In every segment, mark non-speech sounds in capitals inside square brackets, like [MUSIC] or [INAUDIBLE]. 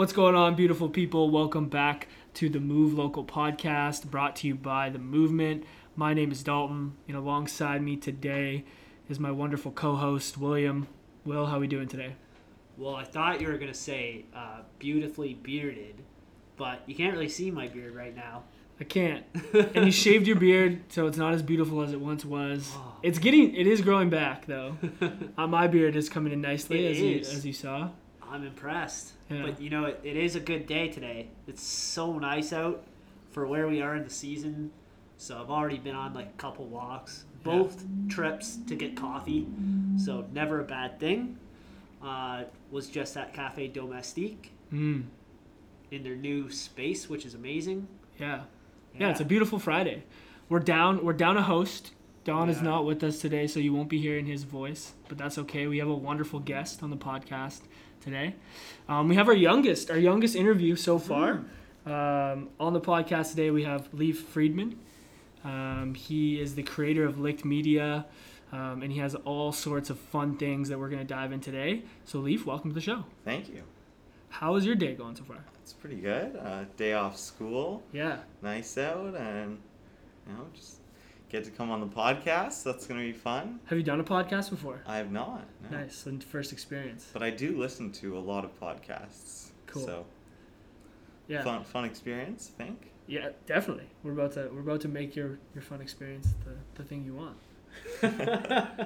What's going on, beautiful people? Welcome back to the Move Local podcast brought to you by The Movement. My name is Dalton, and alongside me today is my wonderful co host, William. Will, how are we doing today? Well, I thought you were going to say uh, beautifully bearded, but you can't really see my beard right now. I can't. [LAUGHS] and you shaved your beard, so it's not as beautiful as it once was. Oh. It's getting, it is growing back though. [LAUGHS] uh, my beard is coming in nicely, It as you, as you saw. I'm impressed. Yeah. But you know, it, it is a good day today. It's so nice out for where we are in the season. So I've already been on like a couple walks, Yeah. both trips to get coffee. So never a bad thing. Uh, was just at Cafe Domestique Mm, in their new space, which is amazing. yeah. yeah, it's a beautiful Friday. We're down. We're down a host. Don is not with us today, so you won't be hearing his voice, but that's okay. We have a wonderful guest on the podcast today. Um, we have our youngest, our youngest interview so far. Um, on the podcast today, we have Leaf Friedman. Um, he is the creator of Licked Media, um, and he has all sorts of fun things that we're going to dive in today. So, Leaf, welcome to the show. Thank you. How is your day going so far? It's pretty good. Uh, day off school, Yeah, nice out, and you know, just get to come on the podcast. That's gonna be fun. have you done a podcast before? I have not. No. Nice, first experience. But I do listen to a lot of podcasts. Cool. So Yeah. fun, fun experience. I think. Yeah, definitely. We're about to we're about to make your your fun experience the, the thing you want. [LAUGHS]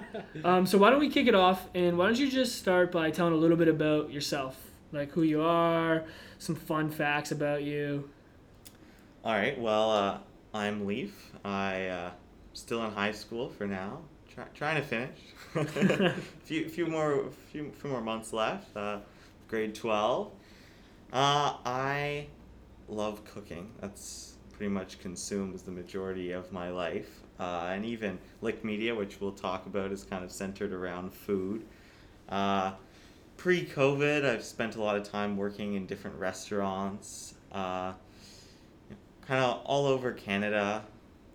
Um, so why don't we kick it off and why don't you just start by telling a little bit about yourself, like who you are, some fun facts about you. All right. Well, uh, I'm Leaf. I uh, still in high school for now. Try, trying to finish. [LAUGHS] [LAUGHS] few few more few few more months left. Uh, grade twelve. Uh, I love cooking. That's pretty much consumes the majority of my life. Uh, and even Lick Media, which we'll talk about, is kind of centered around food. Uh, Pre COVID, I've spent a lot of time working in different restaurants. Uh, kind of all over Canada,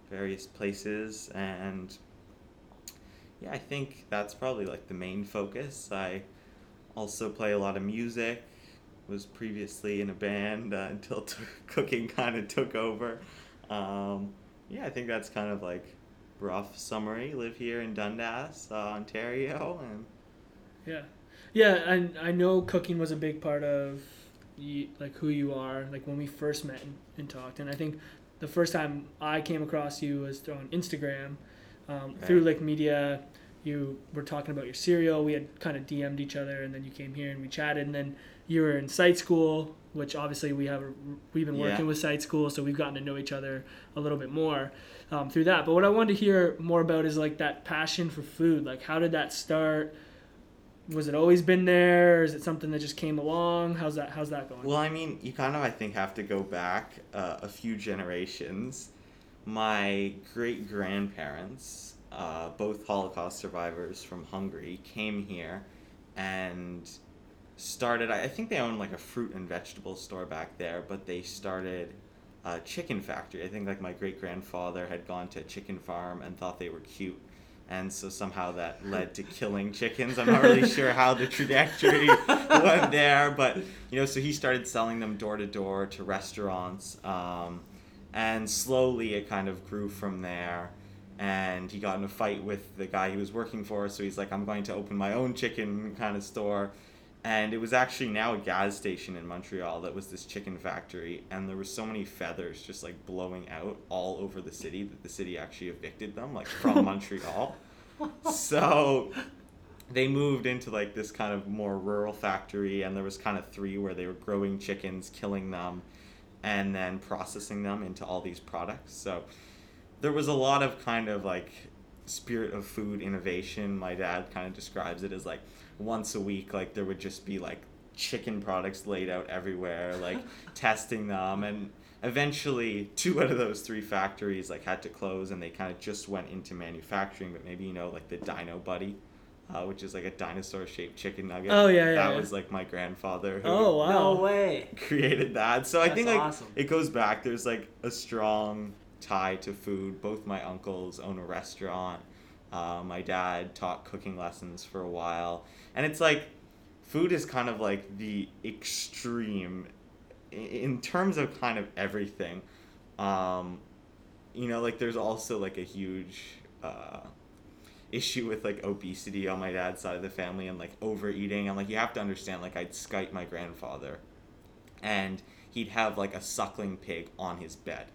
various places, and yeah, I think that's probably like the main focus. I also play a lot of music. Was previously in a band uh, [LAUGHS] until t- cooking kind of took over. Um, yeah, I think that's kind of like rough summary. Live here in Dundas, uh, Ontario, and Yeah, yeah, and I know cooking was a big part of like who you are. Like when we first met and talked, and I think the first time I came across you was on Instagram um, through. Lick Media. You were talking about your cereal. We had kind of DM'd each other, and then you came here and we chatted. And then you were in site school, which obviously we have. We've been working Yeah. with site school, so we've gotten to know each other a little bit more um, through that. But what I wanted to hear more about is like that passion for food. Like, how did that start? Was it always been there? Or is it something that just came along? How's that? How's that going? Well, I mean, you kind of, I think, have to go back uh, a few generations. My great grandparents, uh, both Holocaust survivors from Hungary, came here and started. I I think they owned like a fruit and vegetable store back there, but they started a chicken factory. I think like my great grandfather had gone to a chicken farm and thought they were cute. And so somehow that led to killing chickens. I'm not really sure how the trajectory [LAUGHS] went there, but you know, so he started selling them door to door to restaurants, um, and slowly it kind of grew from there. And he got in a fight with the guy he was working for, so he's like, "I'm going to open my own chicken kind of store." And it was actually now a gas station in Montreal that was this chicken factory, and there were so many feathers just like blowing out all over the city that the city actually evicted them, like from [LAUGHS] Montreal. So they moved into like this kind of more rural factory and there was kind of three where they were growing chickens killing them and then processing them into all these products so there was a lot of kind of like spirit of food innovation my dad kind of describes it as like once a week like there would just be like chicken products laid out everywhere like [LAUGHS] testing them and eventually two out of those three factories like had to close and they kind of just went into manufacturing but maybe you know like the dino buddy uh, which is like a dinosaur shaped chicken nugget Oh, yeah, yeah, that yeah. was like my grandfather who oh wow. No way. created that so i think like awesome. it goes back there's like a strong tie to food. Both my uncles own a restaurant. Uh, my dad taught cooking lessons for a while. And it's like food is kind of like the extreme in terms of kind of everything. Um, you know like there's also like a huge uh, issue with like obesity on my dad's side of the family and like overeating. And like you have to understand like i'd skype my grandfather. And he'd have like a suckling pig on his bed.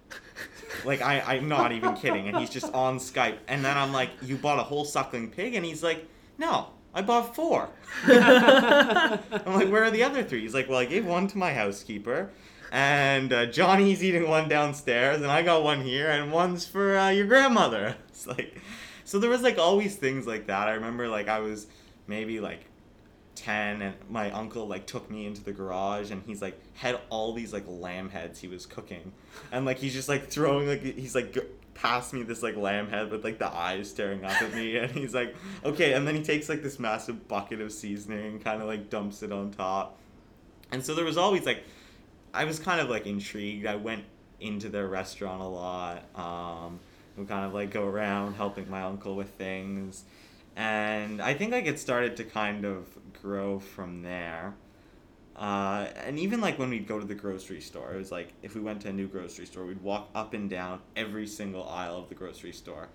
Like I, i'm not even kidding and he's just on skype. And then i'm like you bought a whole suckling pig? And he's like no i bought four. [LAUGHS] I'm like where are the other three? He's like well i gave one to my housekeeper and uh, johnny's eating one downstairs and i got one here and one's for uh, your grandmother. [LAUGHS] It's like so there was like always things like that. I remember like i was maybe like 10 and my uncle like took me into the garage and he's like had all these like lamb heads he was cooking. And like he's just like throwing like he's like past me this like lamb head with like the eyes staring up at me [LAUGHS] and he's like okay and then he takes like this massive bucket of seasoning and kind of like dumps it on top. And so there was always like i was kind of like intrigued. I went into their restaurant a lot um we kind of like go around helping my uncle with things. And I think like it started to kind of grow from there. Uh, and even like when we'd go to the grocery store, it was like if we went to a new grocery store, we'd walk up and down every single aisle of the grocery store,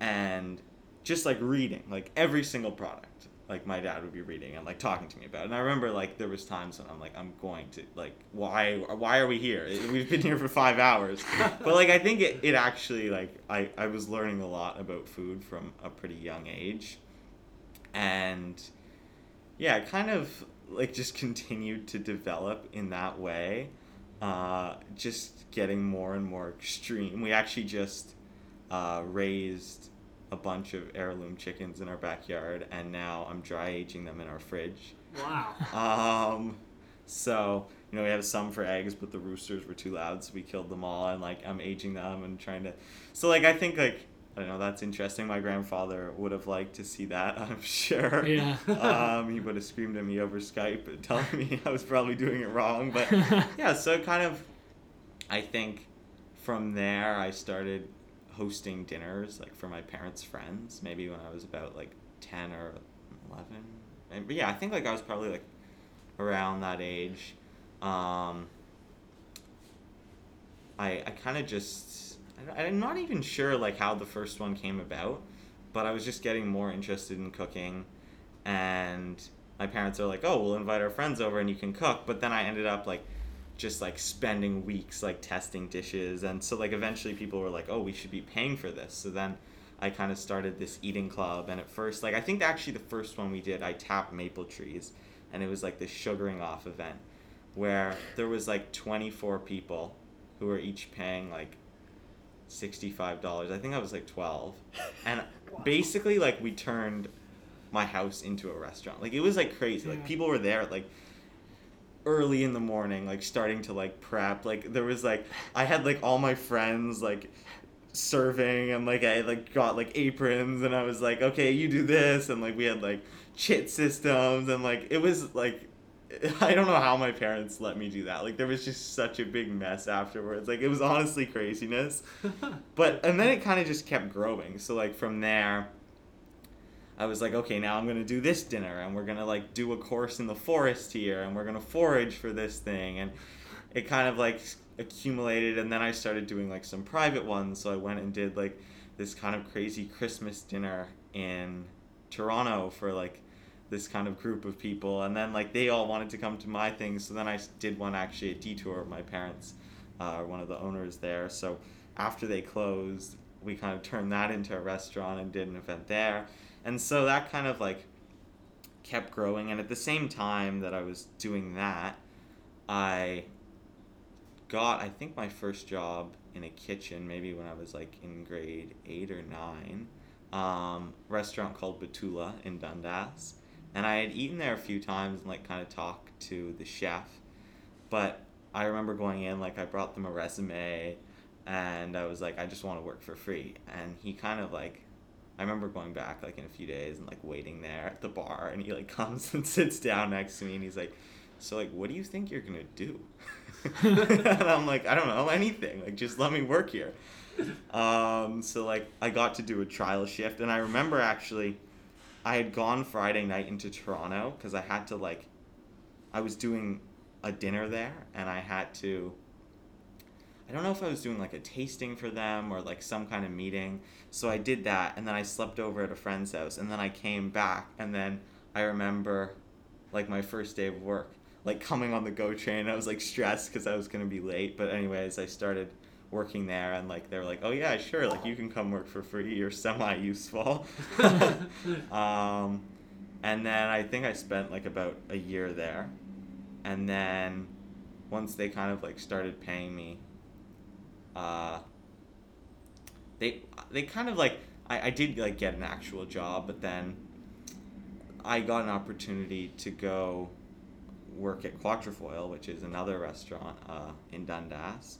and just like reading like every single product. Like my dad would be reading and like talking to me about it. And I remember like there was times when I'm like I'm going to like why why are we here? [LAUGHS] We've been here for five hours. [LAUGHS] but like I think it, it actually like I, I was learning a lot about food from a pretty young age and yeah it kind of like just continued to develop in that way uh, just getting more and more extreme we actually just uh, raised a bunch of heirloom chickens in our backyard and now i'm dry aging them in our fridge Wow. um, so you know we have some for eggs, but the roosters were too loud, so we killed them all. And like I'm aging them and trying to, so like I think like I don't know that's interesting. My grandfather would have liked to see that. [LAUGHS] I'm sure. Yeah. [LAUGHS] um, he would have screamed at me over Skype, [LAUGHS] telling me I was probably doing it wrong. But yeah, so kind of, I think, from there I started hosting dinners like for my parents' friends. Maybe when I was about like ten or eleven. And, but yeah, I think like I was probably like around that age. Um, I I kind of just I'm not even sure like how the first one came about, but I was just getting more interested in cooking, and my parents are like, oh, we'll invite our friends over and you can cook. But then I ended up like just like spending weeks like testing dishes and so like eventually people were like oh we should be paying for this so then i kind of started this eating club and at first like i think actually the first one we did i tapped maple trees and it was like this sugaring off event where there was like 24 people who were each paying like $65 i think i was like 12 and basically like we turned my house into a restaurant. Like it was like crazy. Like people were there like early in the morning, like starting to like prep. Like there was like I had like all my friends like serving and like I like got like aprons and I was like, okay, you do this and like we had like chit systems and like it was like [LAUGHS] I don't know how my parents let me do that. Like there was just such a big mess afterwards. Like it was honestly craziness. [LAUGHS] But and then it kind of just kept growing. So like from there I was like, okay, now I'm gonna do this dinner, and we're gonna like do a course in the forest here, and we're gonna forage for this thing, and it kind of like accumulated, and then I started doing like some private ones. So I went and did like this kind of crazy Christmas dinner in Toronto for like this kind of group of people, and then like they all wanted to come to my thing, so then i did one actually at Detour. Of my parents uh, are one of the owners there, so after they closed, we kind of turned that into a restaurant and did an event there and so that kind of like kept growing and at the same time that i was doing that i got i think my first job in a kitchen maybe when i was like in grade 8 or 9 um, restaurant called batula in dundas and i had eaten there a few times and like kind of talked to the chef but i remember going in like i brought them a resume and i was like i just want to work for free and he kind of like I remember going back like in a few days and like waiting there at the bar and he like [LAUGHS] comes and sits down next to me and he's like, So like what do you think you're gonna do? [LAUGHS] and I'm like, I don't know, anything. Like just let me work here. Um, so like I got to do a trial shift and I remember actually I had gone Friday night into Toronto because I had to like I was doing a dinner there and I had to I don't know if I was doing like a tasting for them or like some kind of meeting. So I did that and then I slept over at a friend's house and then I came back and then I remember like my first day of work, like coming on the GO train. I was like stressed because I was going to be late. But, anyways, I started working there and like they were like, oh yeah, sure, like you can come work for free. You're semi useful. [LAUGHS] [LAUGHS] um, and then I think I spent like about a year there. And then once they kind of like started paying me uh, they they kind of like I, I did like get an actual job, but then I got an opportunity to go work at Quatrefoil, which is another restaurant uh, in Dundas.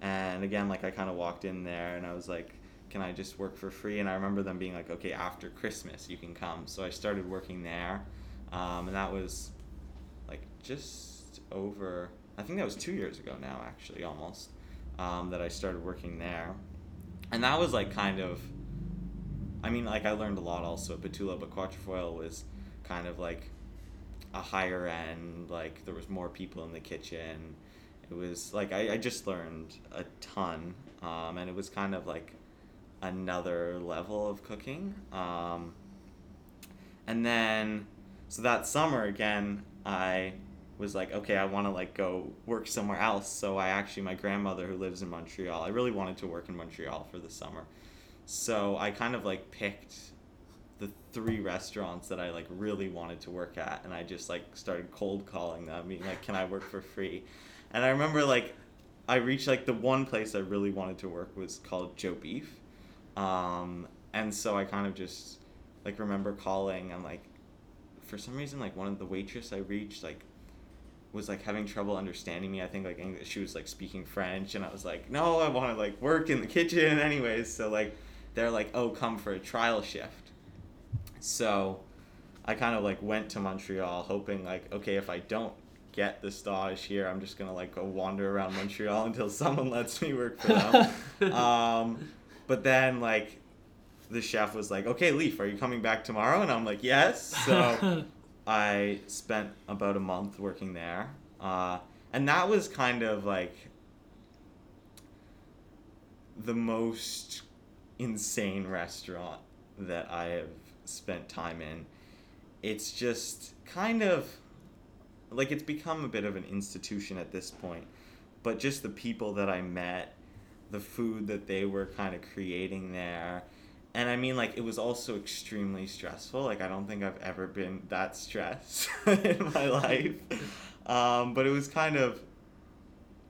And again, like I kind of walked in there and I was like, "Can I just work for free?" And I remember them being like, "Okay, after Christmas you can come." So I started working there, um, and that was like just over. I think that was two years ago now, actually, almost um, that I started working there. And that was like kind of, I mean, like I learned a lot also at Batula, but Quatrefoil was kind of like a higher end, like there was more people in the kitchen. It was like I, I just learned a ton, um, and it was kind of like another level of cooking. Um, and then, so that summer again, I was like, okay, I want to like go work somewhere else. So I actually, my grandmother who lives in Montreal, I really wanted to work in Montreal for the summer. So I kind of like picked the three restaurants that I like really wanted to work at, and I just like started cold calling them, being like, can I work for free? And I remember like I reached like the one place I really wanted to work was called Joe Beef. Um, and so I kind of just like remember calling and like for some reason like one of the waitress I reached like was like having trouble understanding me. I think like English, she was like speaking French, and I was like, no, I want to like work in the kitchen, [LAUGHS] anyways. So like, they're like, oh, come for a trial shift. So, I kind of like went to Montreal, hoping like, okay, if I don't get the stage here, I'm just gonna like go wander around Montreal [LAUGHS] until someone lets me work for them. [LAUGHS] um, but then like, the chef was like, okay, Leaf, are you coming back tomorrow? And I'm like, yes. So. [LAUGHS] I spent about a month working there. Uh, and that was kind of like the most insane restaurant that I have spent time in. It's just kind of like it's become a bit of an institution at this point, but just the people that I met, the food that they were kind of creating there, and I mean, like, it was also extremely stressful. Like, I don't think I've ever been that stressed [LAUGHS] in my life. Um, but it was kind of,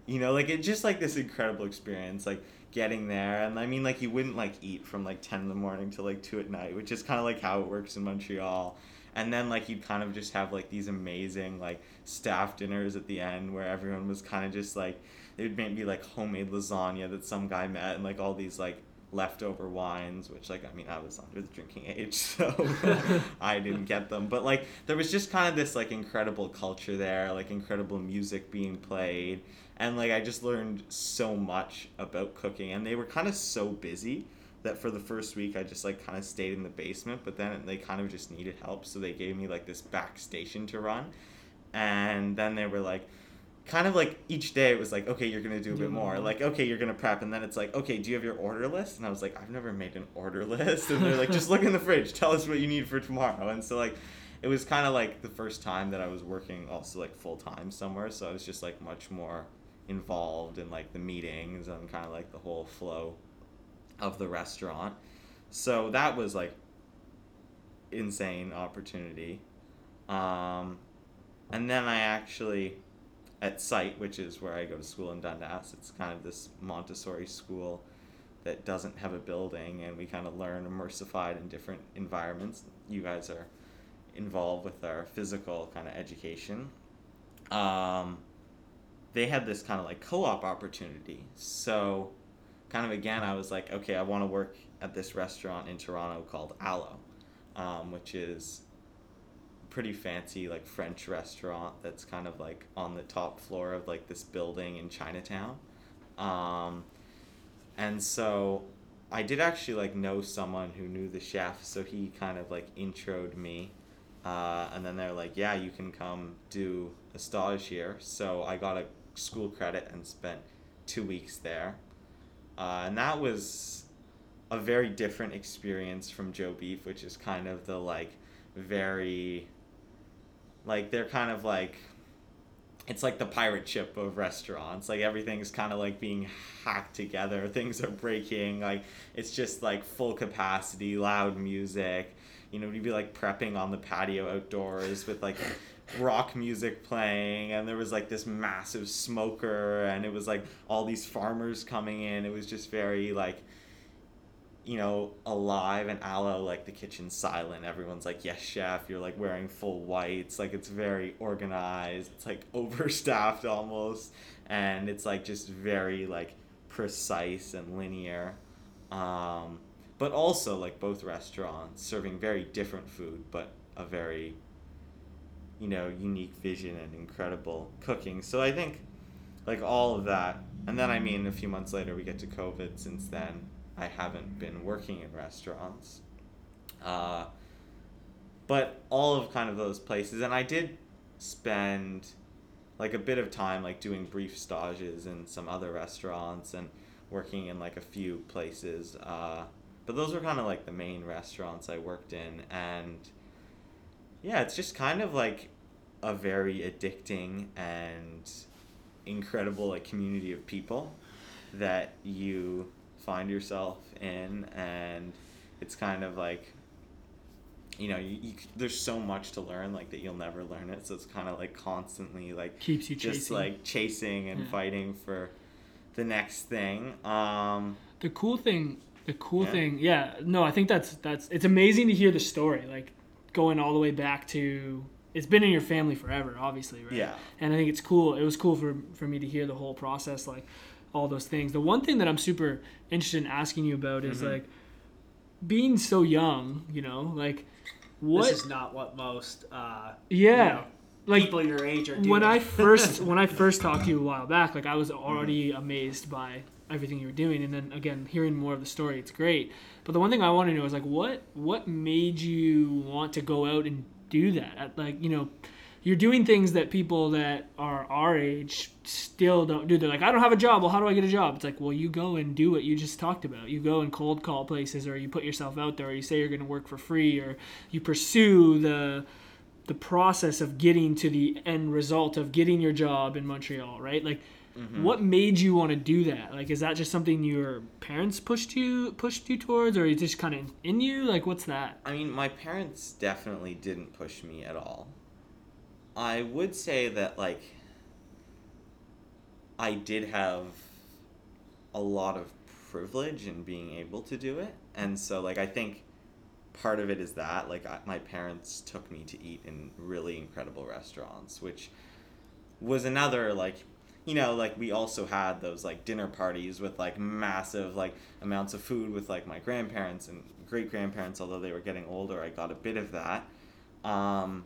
you know, like, it just like this incredible experience. Like, getting there and i mean like you wouldn't like eat from like 10 in the morning to like 2 at night which is kind of like how it works in montreal and then like you'd kind of just have like these amazing like staff dinners at the end where everyone was kind of just like it would maybe like homemade lasagna that some guy met and like all these like leftover wines which like i mean i was under the drinking age [LAUGHS] so [LAUGHS] i didn't get them. But like there was just kind of this like incredible culture there like incredible music being played. And like i just learned so much about cooking and they were kind of so busy that for the first week I just like kind of stayed in the basement, but then they kind of just needed help, so they gave me like this back station to run, and then they were like, kind of like each day it was like, okay, you're gonna do a bit more, like okay, you're gonna prep, and then it's like, okay, do you have your order list? And I was like, I've never made an order [LAUGHS] list, and they're like, just look in the fridge, tell us what you need for tomorrow, and so like. It was kind of like the first time that I was working also like full time somewhere, so I was just like much more involved in like the meetings and kind of like the whole flow of the restaurant. So that was like insane opportunity. Um, and then I actually at site, which is where I go to school in Dundas. It's kind of this Montessori school that doesn't have a building, and we kind of learn immersified in different environments. You guys are involved with our physical kind of education. Um, they had this kind of like co-op opportunity, so kind of again, I was like, okay, I want to work at this restaurant in Toronto called Alo, um, which is pretty fancy like French restaurant that's kind of like on the top floor of like this building in Chinatown. Um, and so I did actually like know someone who knew the chef, so he kind of like introed me. Uh, and then they're like, yeah, you can come do a stage here. So I got a school credit and spent two weeks there. Uh, and that was a very different experience from Joe Beef, which is kind of the like very like they're kind of like it's like the pirate ship of restaurants. Like everything's kind of like being hacked together. [LAUGHS] Things are breaking. Like it's just like full capacity, loud music. You know, you'd be like prepping on the patio outdoors with like rock music playing and there was like this massive smoker and it was like all these farmers coming in. It was just very like you know alive and alo like the kitchen's silent. Everyone's like yes chef you're like wearing full whites. Like it's very organized. It's like [LAUGHS] overstaffed almost. And it's like just very like precise and linear. Um, but also like both restaurants serving very different food but a very you know, unique vision and incredible cooking. So I think like all of that. And then I mean a few months later we get to COVID since then I haven't been working in restaurants. Uh, but all of kind of those places and I did spend like a bit of time like doing brief stages in some other restaurants and working in like a few places uh, but those were kind of like the main restaurants I worked in and yeah, it's just kind of like a very addicting and incredible like community of people that you find yourself in and it's kind of like you know you, you, there's so much to learn like that you'll never learn it so it's kind of like constantly like keeps you just chasing. like chasing and Yeah. fighting for the next thing um the cool thing the cool Yeah. thing yeah no i think that's that's it's amazing to hear the story like going all the way back to it's been in your family forever obviously right? Yeah. And i think it's cool it was cool for for me to hear the whole process like all those things. The one thing that i'm super interested in asking you about is Mhm. like being so young you know like what This is not what most uh, yeah. you know, like people your age are doing. when I first [LAUGHS] when I first talked to you a while back, like I was already amazed by everything you were doing, and then again hearing more of the story, it's great. But the one thing I want to know is like what what made you want to go out and do that? At, like you know, you're doing things that people that are our age still don't do. They're like, I don't have a job. Well, how do I get a job? It's like, well, you go and do what you just talked about. You go and cold call places, or you put yourself out there, or you say you're going to work for free, or you pursue the the process of getting to the end result of getting your job in Montreal, right? Like, Mhm. what made you want to do that? Like, is that just something your parents pushed you pushed you towards, or is it just kind of in you? Like, what's that? I mean, my parents definitely didn't push me at all. I would say that, like, I did have a lot of privilege in being able to do it. And so like I think part of it is that like I, my parents took me to eat in really incredible restaurants, which was another like you know like we also had those like dinner parties with like massive like amounts of food with like my grandparents and great grandparents although they were getting older i got a bit of that. Um,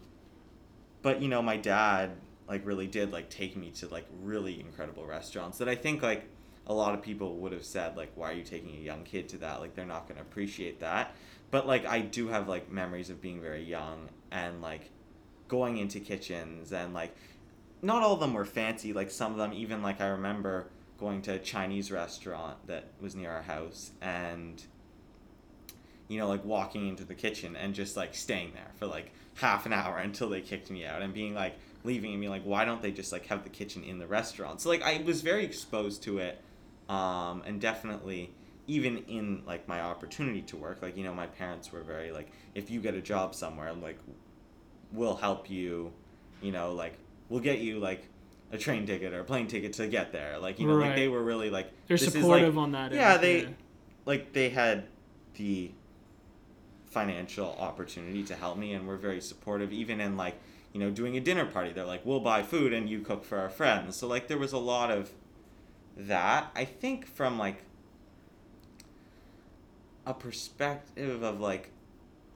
but you know my dad like really did like take me to like really incredible restaurants that i think like a lot of people would have said like why are you taking a young kid to that? Like they're not going to appreciate that. But like i do have like memories of being very young and like going into kitchens and like not all of them were fancy. Like some of them, even like I remember going to a Chinese restaurant that was near our house and you know like walking into the kitchen and just like staying there for like half an hour [LAUGHS] until they kicked me out and being like leaving and being like why don't they just like have the kitchen in the restaurant so like i was very exposed to it um, and definitely even in like my opportunity to work like you know my parents were very like if you get a job somewhere like we'll help you you know like we'll get you like a train ticket or a plane ticket to get there. Like you know, Right. like they were really like They're this is, supportive like- on that. Yeah, end, they like they had the financial opportunity to help me and were very supportive even in like you know doing a dinner party they're like we'll buy food and you cook for our friends so like there was a lot of that i think from like a perspective of like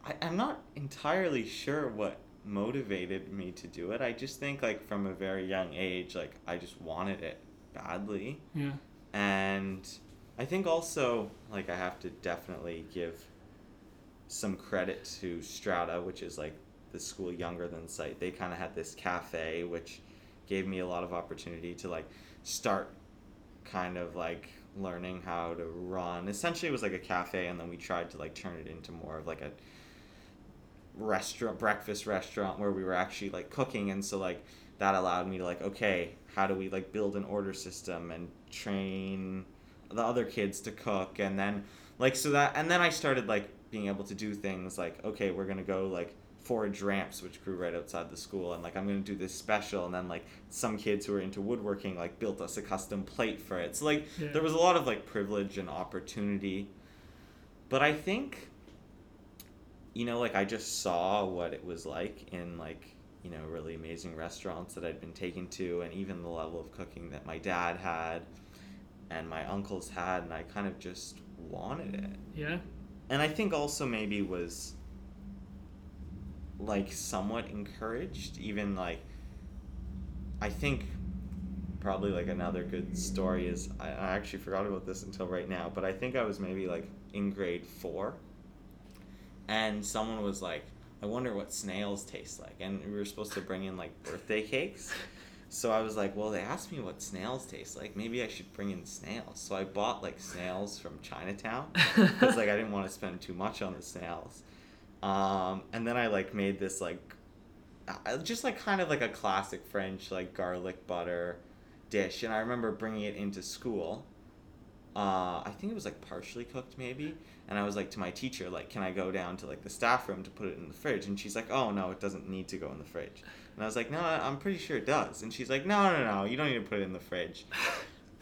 I, i'm not entirely sure what motivated me to do it i just think like from a very young age like i just wanted it badly yeah. and I think also like I have to definitely give some credit to Strata, which is like the school younger than site. They kind of had this cafe, which gave me a lot of opportunity to like start kind of like learning how to run. Essentially, it was like a cafe, and then we tried to like turn it into more of like a restaurant, breakfast restaurant where we were actually like cooking, and so like that allowed me to like okay, how do we like build an order system and train the other kids to cook? And then like so that and then I started like being able to do things like okay we're gonna go like forage ramps which grew right outside the school and like I'm gonna do this special. And then like some kids who are into woodworking like built us a custom plate for it. So like Yeah. there was a lot of like privilege and opportunity. But I think you know like I just saw what it was like in like you know really amazing restaurants that I'd been taken to and even the level of cooking that my dad had and my uncles had and I kind of just wanted it. Yeah. And I think also maybe was like somewhat encouraged even like I think probably like another good story is I, I actually forgot about this until right now, but I think I was maybe like in grade 4 and someone was like I wonder what snails taste like and we were supposed to bring in like birthday cakes. So I was like, well, they asked me what snails taste like. Maybe I should bring in snails. So I bought like snails from Chinatown [LAUGHS] because like I didn't want to spend too much on the snails. Um, and then I like made this like, just like kind of like a classic French like garlic butter dish. And I remember bringing it into school. Uh, I think it was like partially cooked maybe. And I was like to my teacher, like, can I go down to like the staff room to put it in the fridge? And she's like, oh no, it doesn't need to go in the fridge. And I was like, no, I'm pretty sure it does. And she's like, no, no, no, you don't need to put it in the fridge.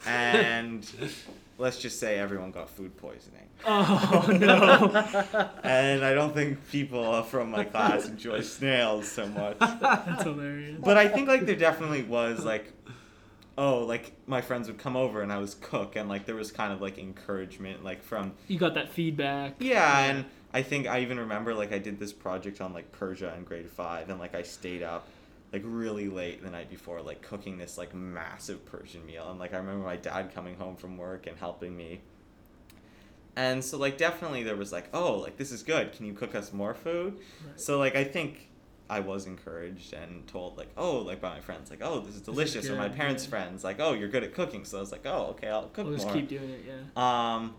And [LAUGHS] let's just say everyone got food poisoning. oh no. [LAUGHS] And I don't think people from my class enjoy snails so much. [LAUGHS] That's hilarious. But I think like there definitely was like, oh, like my friends would come over and I was cook and like there was kind of like encouragement like from You got that feedback. yeah, and I think I even remember like I did this project on like Persia in grade five, and like I stayed up like really late the night before, like cooking this like massive Persian meal, and like I remember my dad coming home from work and helping me. And so like definitely there was like, oh, like this is good. Can you cook us more food? Right. So like I think I was encouraged and told like, oh, like by my friends, like, oh, this is delicious, or my parents' yeah. friends, like, oh, you're good at cooking. So I was like, oh, okay, I'll cook We'll just more. keep doing it. Yeah. Um,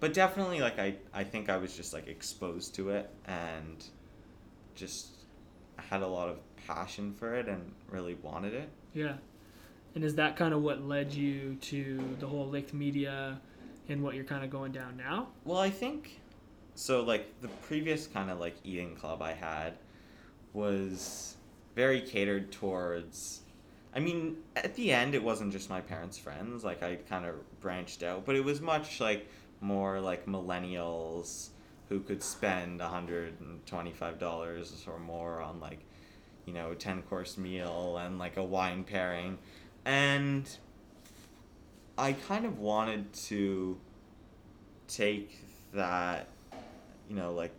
but definitely, like I, I think I was just like exposed to it and just had a lot of passion for it and really wanted it. Yeah. And is that kind of what led you to the whole licked media and what you're kind of going down now? Well, I think so. Like the previous kind of like eating club I had was very catered towards I mean, at the end, it wasn't just my parents' friends. Like I kind of branched out, but it was much like more like millennials who could spend hundred and twenty-five dollars or more on like, you know, a ten course meal and like a wine pairing, and I kind of wanted to take that, you know, like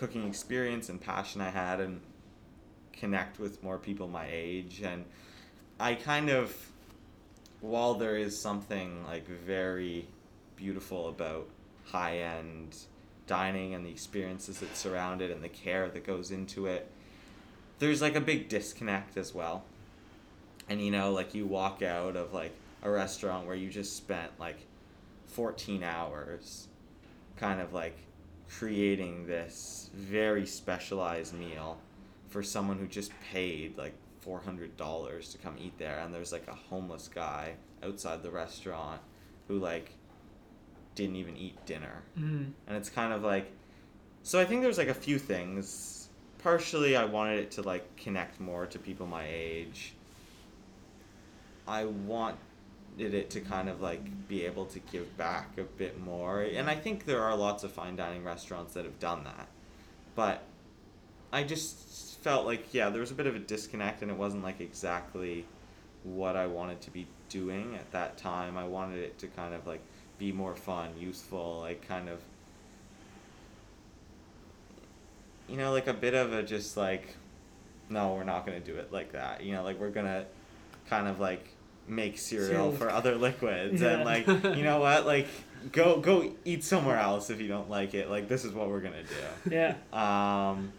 cooking experience and passion I had and connect with more people my age. And I kind of while there is something like very beautiful about high end dining and the experiences that surround it and the care that goes into it there's like a big disconnect as well. And you know like you walk out of like a restaurant where you just spent like 14 hours kind of like creating this very specialized meal for someone who just paid like $400 to come eat there and there's like a homeless guy outside the restaurant who like didn't even eat dinner. Mm. and it's kind of like so i think there's like a few things. Partially i wanted it to like connect more to people my age. I it to kind of like be able to give back a bit more. And i think there are lots of fine dining restaurants that have done that. But i just felt like yeah there was a bit of a disconnect and it wasn't like exactly what i wanted to be doing at that time. I wanted it to kind of like be more fun, useful, like kind of you know, like a bit of a just like no, we're not gonna do it like that. You know, like we're gonna kind of like make cereal Cereal. for other liquids Yeah. and like you know what, like go go eat somewhere else if you don't like it. Like this is what we're gonna do. [LAUGHS] Yeah. Um,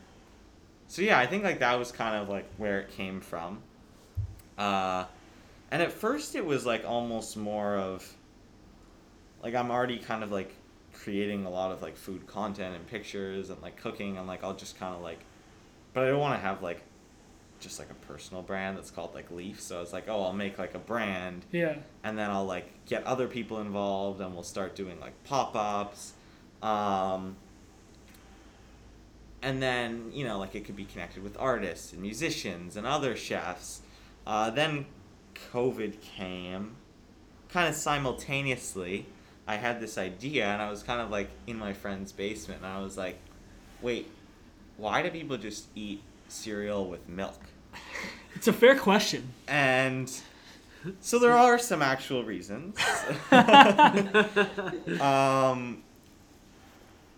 so yeah, I think like that was kind of like where it came from. Uh, and at first it was like almost more of like I'm already kind of like creating a lot of like food content and pictures and like cooking and like I'll just kind of like, but I don't want to have like just like a personal brand that's called like Leaf. So it's like oh I'll make like a brand Yeah. and then I'll like get other people involved and we'll start doing like pop ups. Um, and then, you know, like it could be connected with artists and musicians and other chefs. Uh, then COVID came kind of simultaneously. I had this idea and I was kind of like in my friend's basement and I was like, wait, why do people just eat cereal with milk? [LAUGHS] It's a fair question. And so there are some actual reasons. [LAUGHS] [LAUGHS] um,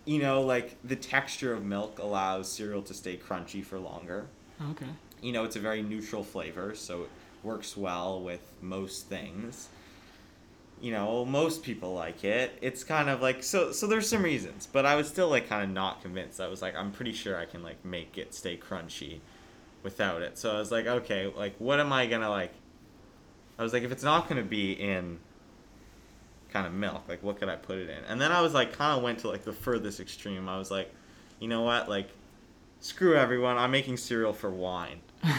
you know, like the texture of milk allows cereal to stay crunchy for longer. Okay. You know, it's a very neutral flavor, so it works well with most things. You know, most people like it. It's kind of like so so there's some reasons, but I was still like kind of not convinced. I was like I'm pretty sure I can like make it stay crunchy without it. So I was like, okay, like what am I to like I was like if it's not to be in kind of milk, like what could I put it in? And then I was like kind of went to like the furthest extreme. I was like, you know what? Like screw everyone. I'm making cereal for wine. [LAUGHS]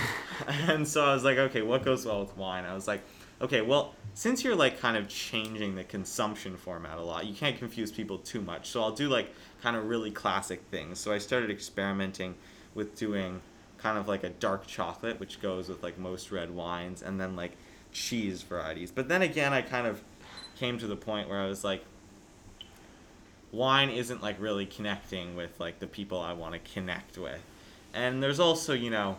[LAUGHS] and so I was like, okay, what goes well with wine? I was like, okay, well, since you're like kind of changing the consumption format a lot, you can't confuse people too much. So I'll do like kind of really classic things. So I started experimenting with doing kind of like a dark chocolate, which goes with like most red wines, and then like cheese varieties. But then again, I kind of came to the point where I was like, wine isn't like really connecting with like the people I want to connect with. And there's also, you know,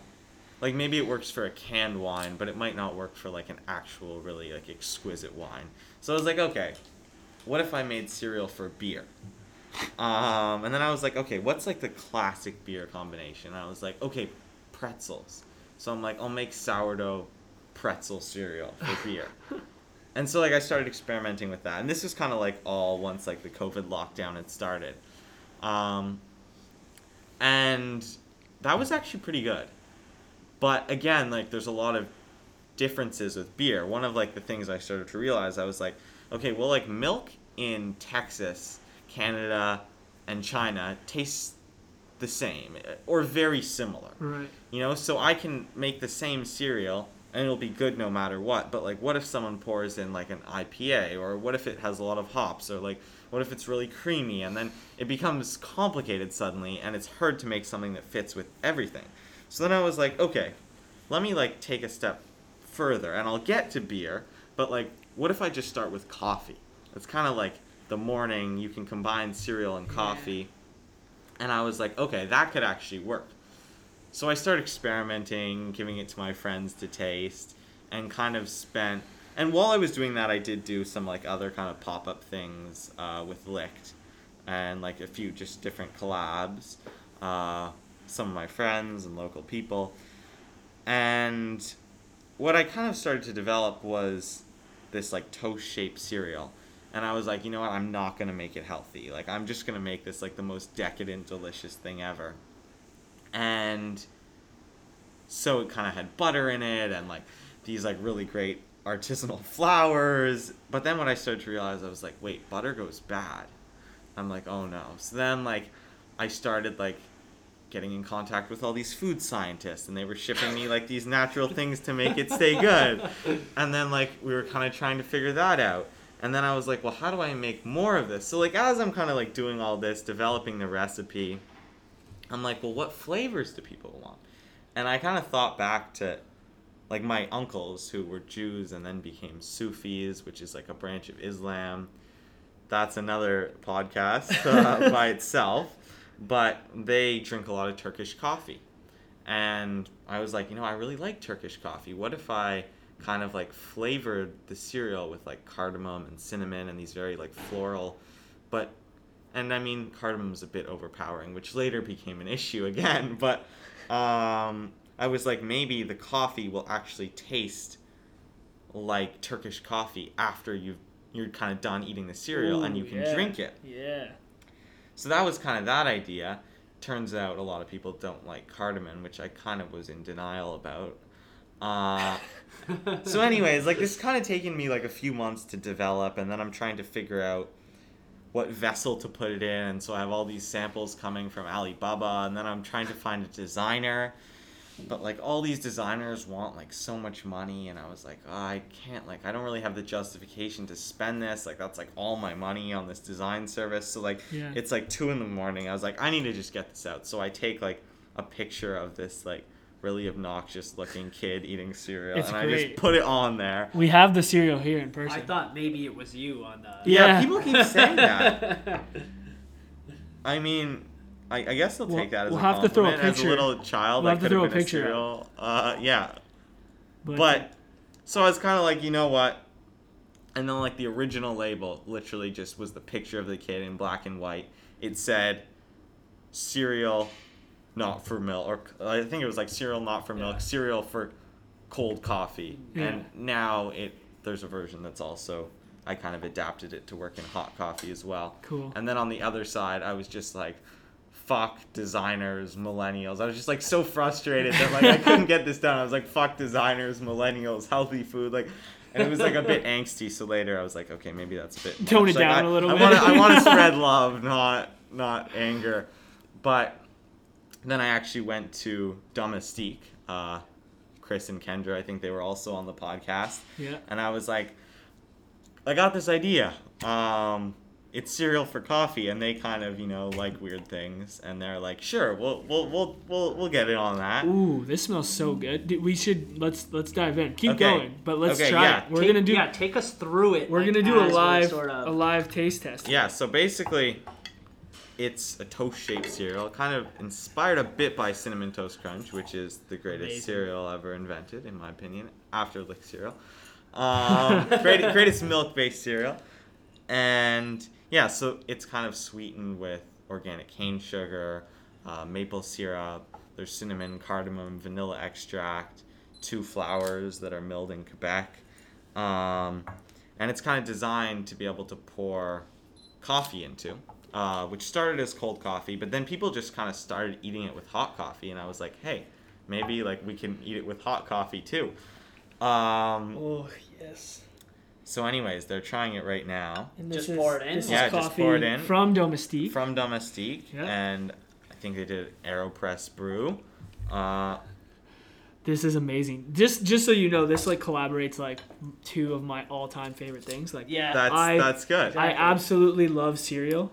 like maybe it works for a canned wine, but it might not work for like an actual really like exquisite wine. So I was like, okay, what if I made cereal for beer? Um, and then I was like, okay, what's like the classic beer combination? And I was like, okay, pretzels. So I'm like, I'll make sourdough pretzel cereal for [LAUGHS] beer. and so like I started experimenting with that, and this was kind of like all once like the COVID lockdown had started, um, and that was actually pretty good. But again, like there's a lot of differences with beer. One of like the things I started to realize, I was like, okay, well like milk in Texas, Canada, and China tastes the same eh, or very similar. Right. You know, so I can make the same cereal and it'll be good no matter what. But like, what if someone pours in like an IPA, or what if it has a lot of hops, or like, what if it's really creamy, and then it becomes complicated suddenly, and it's hard to make something that fits with everything. So then I was like, okay, let me like take a step further and I'll get to beer, but like what if I just start with coffee? It's kind of like the morning you can combine cereal and coffee. And I was like, okay, that could actually work. So I started experimenting, giving it to my friends to taste, and kind of spent. And while I was doing that, I did do some like other kind of pop up things uh, with Licked, and like a few just different collabs. Uh, some of my friends and local people, and what I kind of started to develop was this like toast shaped cereal. And I was like, you know what? I'm not gonna make it healthy. Like I'm just gonna make this like the most decadent, delicious thing ever. And so it kind of had butter in it and like these like really great artisanal [LAUGHS] flours. But then what I started to realize, I was like, wait, butter goes bad. I'm like, oh no. So then like I started like getting in contact with all these food scientists and they were shipping me like these natural things to make it stay good. And then like we were kind of trying to figure that out. And then I was like, well, how do I make more of this? So like as I'm kind of like doing all this, developing the recipe, I'm like, well, what flavors do people want? And I kind of thought back to like my uncles who were Jews and then became Sufis, which is like a branch of Islam. That's another podcast uh, by [LAUGHS] itself. But they drink a lot of Turkish coffee. And I was like, you know, I really like Turkish coffee. What if I kind of like flavored the cereal with like cardamom and cinnamon and these very like floral, but and I mean cardamom is a bit overpowering, which later became an issue [LAUGHS] again. But um, I was like, maybe the coffee will actually taste like Turkish coffee after you've you're kind of done eating the cereal and you can yeah. drink it. Yeah. So that was kind of that idea. Turns out a lot of people don't like cardamom, which I kind of was in denial about. Uh, [LAUGHS] so, anyways, like this kind of taken me like a few months to develop, and then I'm trying to figure out what vessel to put it in. And so I have all these samples coming from Alibaba, and then I'm trying to find a designer. But like all these designers want like so much money, and I was like, oh, I can't like I don't really have the justification to spend this. Like that's like all my money on this design service. So like Yeah. it's like two in the morning. I was like, I need to just get this out. So I take like a picture of this like really obnoxious looking kid eating cereal, It's and I just put it on there. We have the cereal here in person. I thought maybe it was you on the. Yeah, Yeah. people keep saying that. [LAUGHS] I mean, I, I guess they'll We'll- take that as we'll a have to throw a compliment. As a picture. little child, We'll have to throw a picture cereal. Uh, yeah, but, but so I was kind of like, you know what? And then like the original label literally just was the picture of the kid in black and white. It said cereal not for milk or I think it was like cereal not for milk, Yeah. cereal for cold coffee. Yeah. And now it there's a version that's also I kind of adapted it to work in hot coffee as well. cool. And then on the other side, I was just like, fuck designers, millennials. I was just like so frustrated that like I couldn't get this done. I was like, fuck designers, millennials, healthy food, like. And it was like a bit angsty. So later, I was like, okay, maybe that's a bit. Tone much. it Like, down I, a little I bit. Wanna, I want to [LAUGHS] spread love, not not anger. But then I actually went to Domestique. Uh, Chris and Kendra, I think they were also on the podcast Yeah. and I was like, I got this idea. Um, it's cereal for coffee, and they kind of you know like weird things, and they're like, sure, we'll we'll we'll we'll, we'll get it on that. Ooh, this smells so good. Dude, We should let's let's dive in. Keep Okay. going, but let's Okay, try yeah. it. We're Take- gonna do Yeah, take us through it. we're like, gonna do a live Sort of, a live taste test. Yeah, so basically, it's a toast-shaped cereal, kind of inspired a bit by Cinnamon Toast Crunch, which is the greatest Amazing. cereal ever invented, in my opinion, after Lick cereal. Um, [LAUGHS] great, greatest milk-based cereal, and yeah, so it's kind of sweetened with organic cane sugar, uh, maple syrup. There's cinnamon, cardamom, vanilla extract, two flours that are milled in Quebec, um, and it's kind of designed to be able to pour coffee into, uh, which started as cold coffee, but then people just kind of started eating it with hot coffee, and I was like, hey, maybe like we can eat it with hot coffee too. Um, Oh yes. So, anyways, they're trying it right now And Just is, pour it in? This Yeah, is just coffee pour it in. from Domestique. from Domestique, Yeah. and I think they did Aeropress brew. Uh, This is amazing. Just just so you know, this like collaborates like two of my all time favorite things. Like yeah. that's I- that's good. I absolutely love cereal,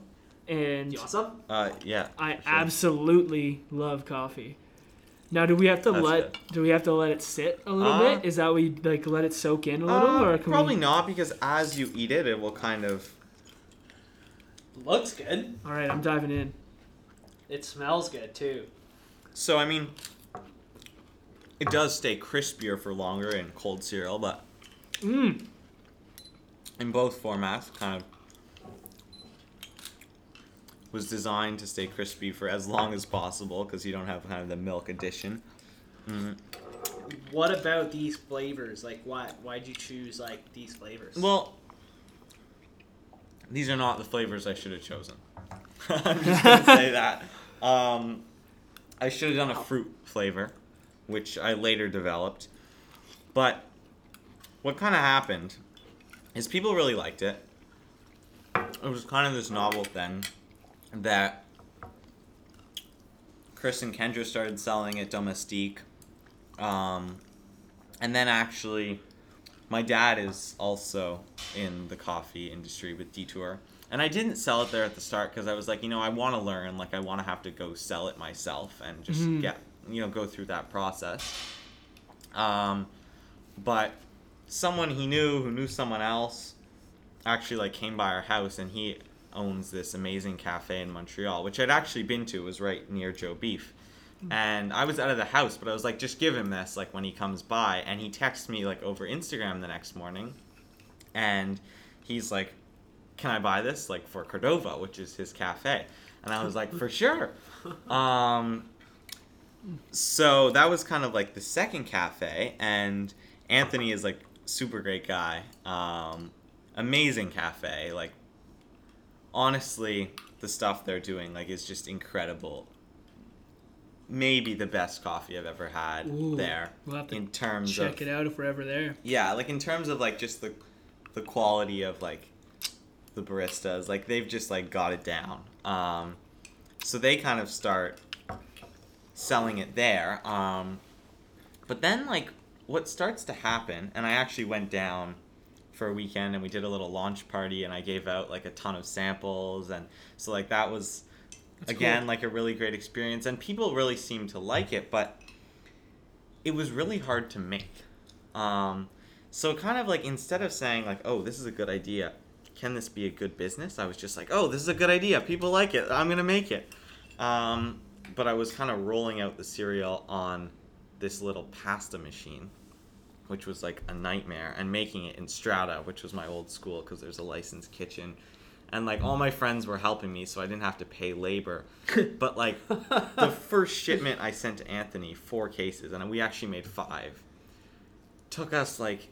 and you want some? Uh, yeah. I sure. absolutely love coffee. Now, do we have to That's let do we have to let it sit a little Uh, bit? Is that we like let it soak in a little, Uh, or can probably we? not because as you eat it, it will kind of. Looks good. All right, I'm diving in. It smells good too. So I mean, it does stay crispier for longer in cold cereal, but Mmm. in both formats, kind of was designed to stay crispy for as long as possible because you don't have kind of the milk addition. Mm. What about these flavors? Like, why why'd you choose like these flavors? Well, these are not the flavors I should have chosen. [LAUGHS] I'm just gonna say [LAUGHS] that. Um, I should have done a fruit flavor, which I later developed. But what kind of happened is people really liked it. It was kind of this novel thing that Chris and Kendra started selling at Domestique. Um, and then actually, my dad is also in the coffee industry with Detour. And I didn't sell it there at the start because I was like, you know, I want to learn. Like, I want to have to go sell it myself and just Mhm. get, you know, go through that process. Um, but someone he knew who knew someone else actually like came by our house and he owns this amazing cafe in Montreal, which I'd actually been to. It was right near Joe Beef. And I was out of the house, but I was like, just give him this, like when he comes by. And he texts me like over Instagram the next morning, and he's like, "Can I buy this like for Cordova, which is his cafe?" And I was like, "For [LAUGHS] sure." Um, so that was kind of like the second cafe, and Anthony is like super great guy, um, amazing cafe. Like honestly, the stuff they're doing like is just incredible. Maybe the best coffee I've ever had Ooh, there We'll have to in terms check of it out if we're ever there. yeah, like in terms of like just the the quality of like the baristas, like they've just like got it down. Um, so they kind of start selling it there. Um, but then like what starts to happen, and I actually went down for a weekend and we did a little launch party and I gave out like a ton of samples and so like that was That's again cool. like a really great experience and people really seemed to like it but it was really hard to make. Um, so kind of like instead of saying like oh this is a good idea can this be a good business? I was just like oh this is a good idea people like it i'm gonna make it. Um, but i was kind of rolling out the cereal on this little pasta machine which was like a nightmare and making it in strata which was my old school because there's a licensed kitchen and like all my friends were helping me so i didn't have to pay labor [LAUGHS] but like the first shipment I sent to Anthony, four cases, and we actually made five, took us like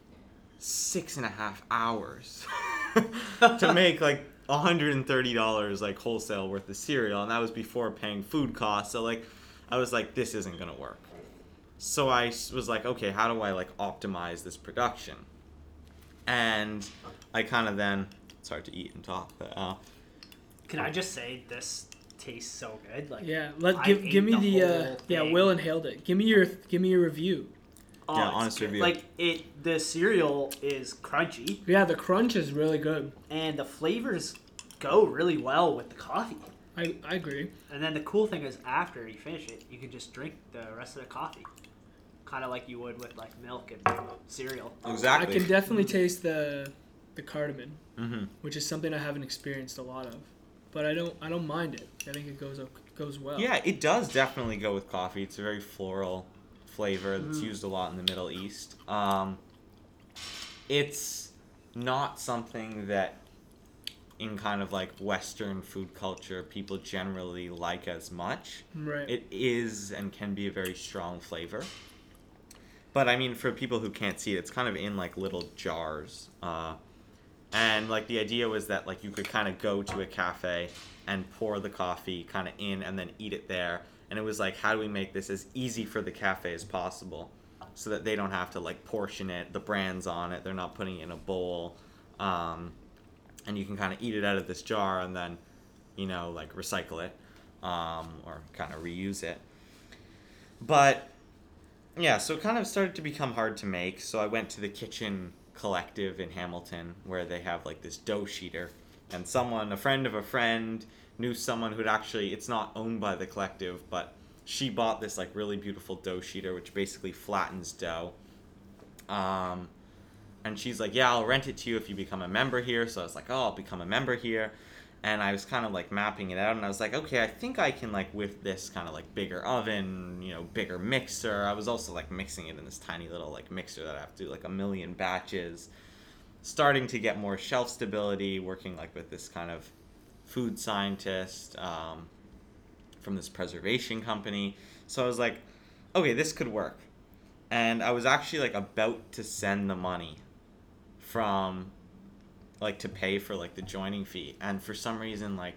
six and a half hours [LAUGHS] to make like $130 like wholesale worth of cereal, and that was before paying food costs. So like, I was like, this isn't gonna work. So I was like, okay, how do I like optimize this production? And I kind of then, it's hard to eat and talk, but uh, Can I just say this tastes so good? Like, Yeah, let give give me the the, uh, whole yeah. Will inhaled it. Give me your give me your review. oh, Yeah, honest good. review. Like it, the cereal is crunchy, Yeah, the crunch is really good. and the flavors go really well with the coffee. I, I agree. And then the cool thing is, after you finish it, you can just drink the rest of the coffee, kind of like you would with like milk and cereal. exactly. I can definitely taste the the cardamom, mm-hmm. which is something I haven't experienced a lot of, but I don't I don't mind it. I think it goes up goes well. Yeah, it does definitely go with coffee. It's a very floral flavor that's Mhm. used a lot in the Middle East. Um, it's not something that in kind of like Western food culture people generally like as much. Right. It is and can be a very strong flavor. But I mean, for people who can't see it, it's kind of in like little jars. Uh, and like the idea was that like you could kind of go to a cafe and pour the coffee kind of in and then eat it there. And it was like, how do we make this as easy for the cafe as possible so that they don't have to like portion it, the brands on it, they're not putting it in a bowl. Um, and you can kind of eat it out of this jar and then, you know, like recycle it um, or kind of reuse it. But yeah, so it kind of started to become hard to make. So I went to the Kitchen Collective in Hamilton where they have like this dough sheeter. And someone, a friend of a friend, knew someone who'd actually, it's not owned by the collective, but she bought this like really beautiful dough sheeter, which basically flattens dough. Um, and she's like, "Yeah, I'll rent it to you if you become a member here." So I was like, "Oh, I'll become a member here." And I was kind of like mapping it out, and I was like, "Okay, I think I can like with this kind of like bigger oven, you know, bigger mixer." I was also like mixing it in this tiny little like mixer that I have to do like a million batches. Starting to get more shelf stability, working like with this kind of food scientist um, from this preservation company. So I was like, okay, this could work. And I was actually like about to send the money from like to pay for like the joining fee. And for some reason like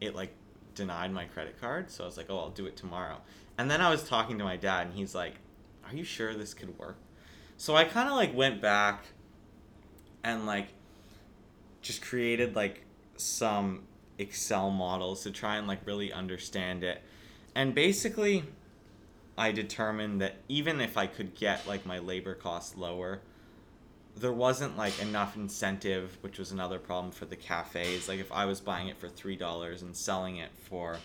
it like denied my credit card. So i was like oh i'll do it tomorrow. And then i was talking to my dad and he's like are you sure this could work? So i kind of like went back and like just created like some excel models to try and like really understand it. And basically i determined that even if i could get like my labor costs lower there wasn't like enough incentive, which was another problem for the cafes. Like if I was buying it for three dollars and selling it for,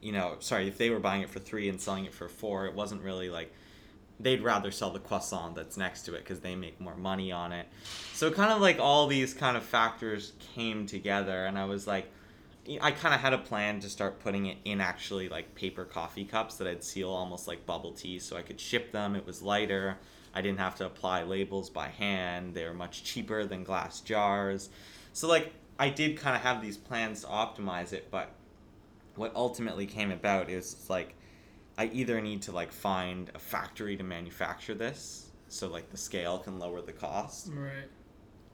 you know, sorry, if they were buying it for three and selling it for four, it wasn't really like they'd rather sell the croissant that's next to it because they make more money on it. So kind of like all these kind of factors came together, and I was like, I kind of had a plan to start putting it in actually like paper coffee cups that I'd seal almost like bubble tea, so I could ship them. It was lighter I didn't have to apply labels by hand. They were much cheaper than glass jars. So like I did kind of have these plans to optimize it, but what ultimately came about is like I either need to like find a factory to manufacture this so like the scale can lower the cost Right.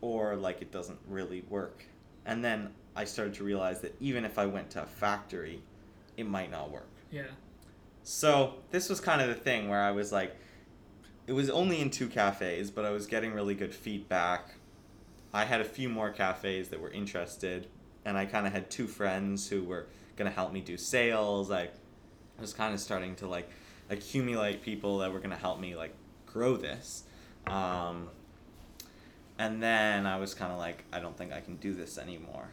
or like it doesn't really work. And then I started to realize that even if I went to a factory, it might not work. Yeah. So this was kind of the thing where I was like, it was only in two cafes, but I was getting really good feedback. I had a few more cafes that were interested, and I kind of had two friends who were gonna help me do sales. I was kind of starting to like accumulate people that were gonna help me like grow this. Um, and then I was kind of like, I don't think I can do this anymore,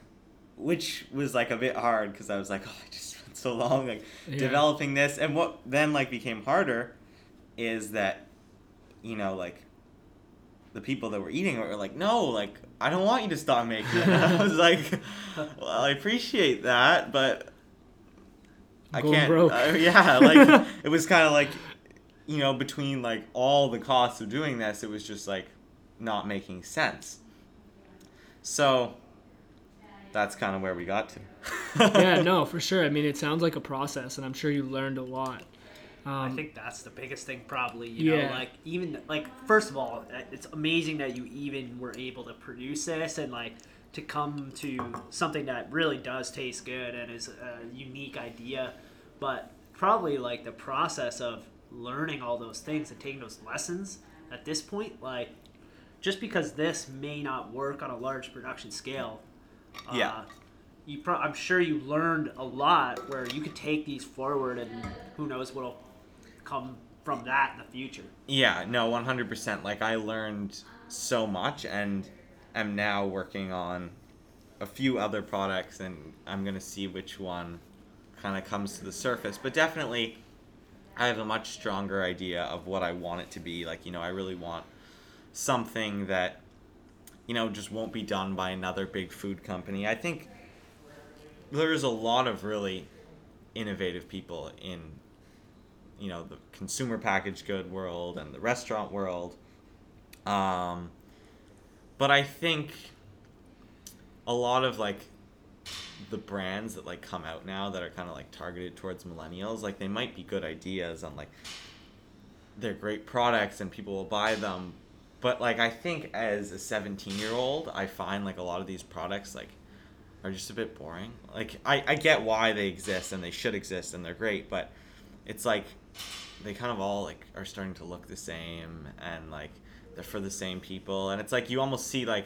which was like a bit hard because I was like, [LAUGHS] oh, I just spent so long like Yeah. developing this, and what then like became harder is that, you know, like the people that were eating it were like, no, like I don't want you to stop making it. [LAUGHS] I was like, well, I appreciate that, but I can't. uh, yeah, like it was kind of like, you know, between like all the costs of doing this, it was just like not making sense. So that's kind of where we got to. [LAUGHS] yeah, [LAUGHS] no, for sure. I mean, it sounds like a process, and I'm sure you learned a lot. Um, I think that's the biggest thing, probably. You know, Yeah. like even like first of all, uh, it's amazing that you even were able to produce this and like to come to something that really does taste good and is a unique idea. But probably like the process of learning all those things and taking those lessons at this point, like just because this may not work on a large production scale, Yeah. uh, you pro- I'm sure you learned a lot where you could take these forward and who knows what'll come from that in the future. Yeah, no, 100%. Like, I learned so much and am now working on a few other products, and I'm going to see which one kind of comes to the surface. But definitely, I have a much stronger idea of what I want it to be. Like, you know, I really want something that, you know, just won't be done by another big food company. I think there's a lot of really innovative people in you know the consumer packaged good world and the restaurant world um, but i think a lot of like the brands that like come out now that are kind of like targeted towards millennials like they might be good ideas and like they're great products and people will buy them but like i think as a 17 year old i find like a lot of these products like are just a bit boring. Like I, I get why they exist and they should exist and they're great but it's like they kind of all like are starting to look the same and like they're for the same people. And it's like you almost see like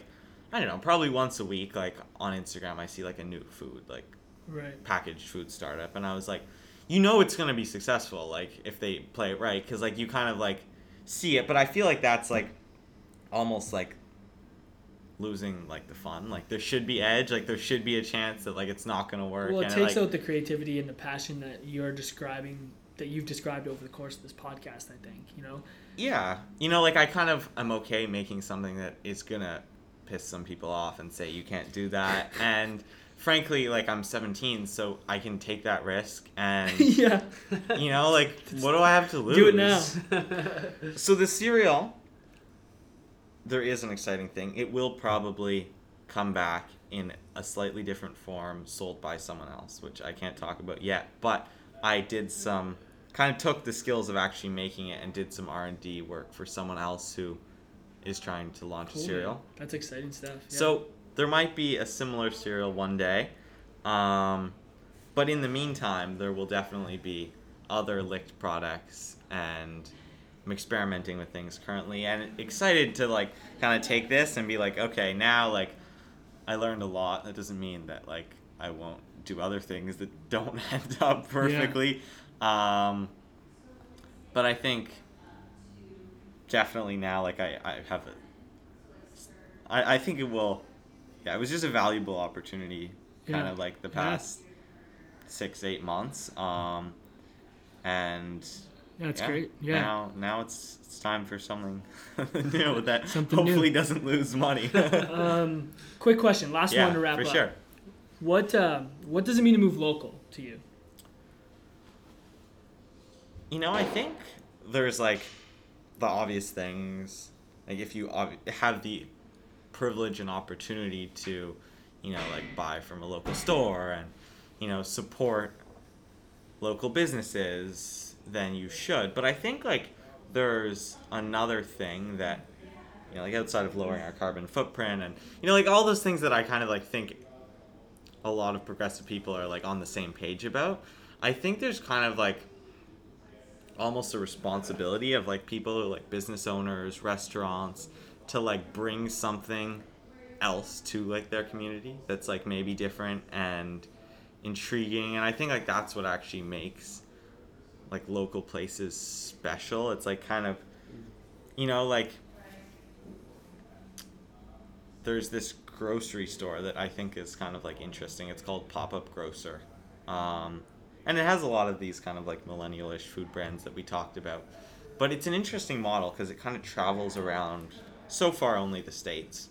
i don't know probably once a week like on instagram i see like a new food like right. packaged food startup. And i was like you know it's going to be successful like if they play it right because like you kind of like see it. But i feel like that's like almost like losing like the fun. Like there should be edge. Like there should be a chance that like it's not gonna work. Well, it and, takes like, out the creativity and the passion that you're describing, that you've described over the course of this podcast. I think you know. Yeah, you know, like I kind of I'm okay making something that is gonna piss some people off and say you can't do that. [LAUGHS] and frankly, like I'm 17, so I can take that risk. And [LAUGHS] yeah. you know, like [LAUGHS] what do I have to lose? Do it now. So the cereal, there is an exciting thing. It will probably come back in a slightly different form, sold by someone else, which I can't talk about yet. But I did some, kind of took the skills of actually making it and did some R and D work for someone else who is trying to launch Cool, a cereal. That's exciting stuff. yeah. So there might be a similar cereal one day, um, but in the meantime, there will definitely be other licked products, and I'm experimenting with things currently, and excited to like kind of take this and be like, okay, now like I learned a lot. That doesn't mean that like I won't do other things that [LAUGHS] don't end up perfectly. Um, but I think definitely now like I, I have a I, I think it will yeah, it was just a valuable opportunity kind Yeah. of like the Yeah. past six, eight months. Um and That's yeah, great. Yeah. Now now it's it's time for something [LAUGHS] new [LAUGHS] that Something new. hopefully doesn't lose money. [LAUGHS] Um, quick question, last yeah, one to wrap for up. sure. What uh, what does it mean to move local to you? You know, I think there's like the obvious things. Like if you ob- have the privilege and opportunity to, you know, like buy from a local store and, you know, support local businesses, then you should. But I think like there's another thing that, you know, like outside of lowering our carbon footprint and, you know, like all those things that I kind of like think a lot of progressive people are like on the same page about. I think there's kind of like almost a responsibility of like people like business owners, restaurants, to like bring something else to like their community that's like maybe different and intriguing. And I think like that's what actually makes like local places special. It's like kind of, you know, like there's this grocery store that I think is kind of like interesting. It's called Pop Up Grocer. Um, and it has a lot of these kind of like millennial-ish food brands that we talked about. But it's an interesting model because it kind of travels around so far only the states.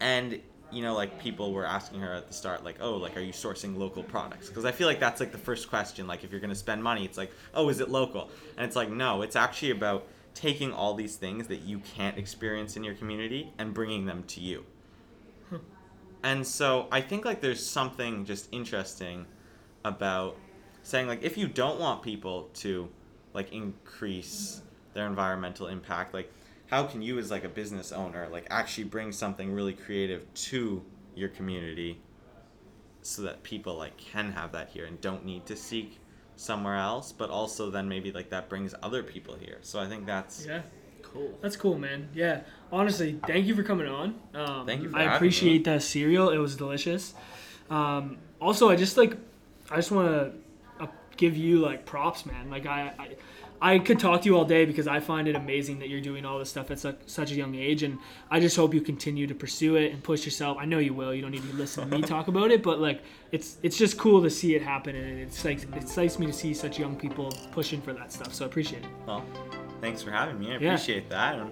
And you know, like people were asking her at the start, like, "Oh, like, are you sourcing local products?" Because I feel like that's like the first question. Like, if you're gonna spend money, it's like, "Oh, is it local?" And it's like, no, it's actually about taking all these things that you can't experience in your community and bringing them to you. Hmm. And so I think like there's something just interesting about saying like if you don't want people to like increase their environmental impact, like how can you as like a business owner like actually bring something really creative to your community so that people like can have that here and don't need to seek somewhere else, but also then maybe like that brings other people here. So I think that's Yeah, Cool. that's cool, man. Yeah, honestly, thank you for coming on. Um, Thank you for I appreciate the cereal. It was delicious. Um, also, I just like, I just want to uh, give you like props, man. Like I, I, I could talk to you all day because I find it amazing that you're doing all this stuff at such, such a young age, and I just hope you continue to pursue it and push yourself. I know you will. You don't need to listen to me talk about it, but like, it's it's just cool to see it happen, and it's like it excites me to see such young people pushing for that stuff. So I appreciate it. well, thanks for having me. I Yeah. appreciate that. And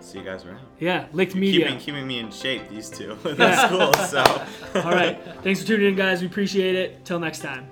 see you guys around. Yeah, licked media. Keeping keeping me in shape, these two. [LAUGHS] [LAUGHS] That's cool. So All right. [LAUGHS] Thanks for tuning in, guys. We appreciate it. Till next time.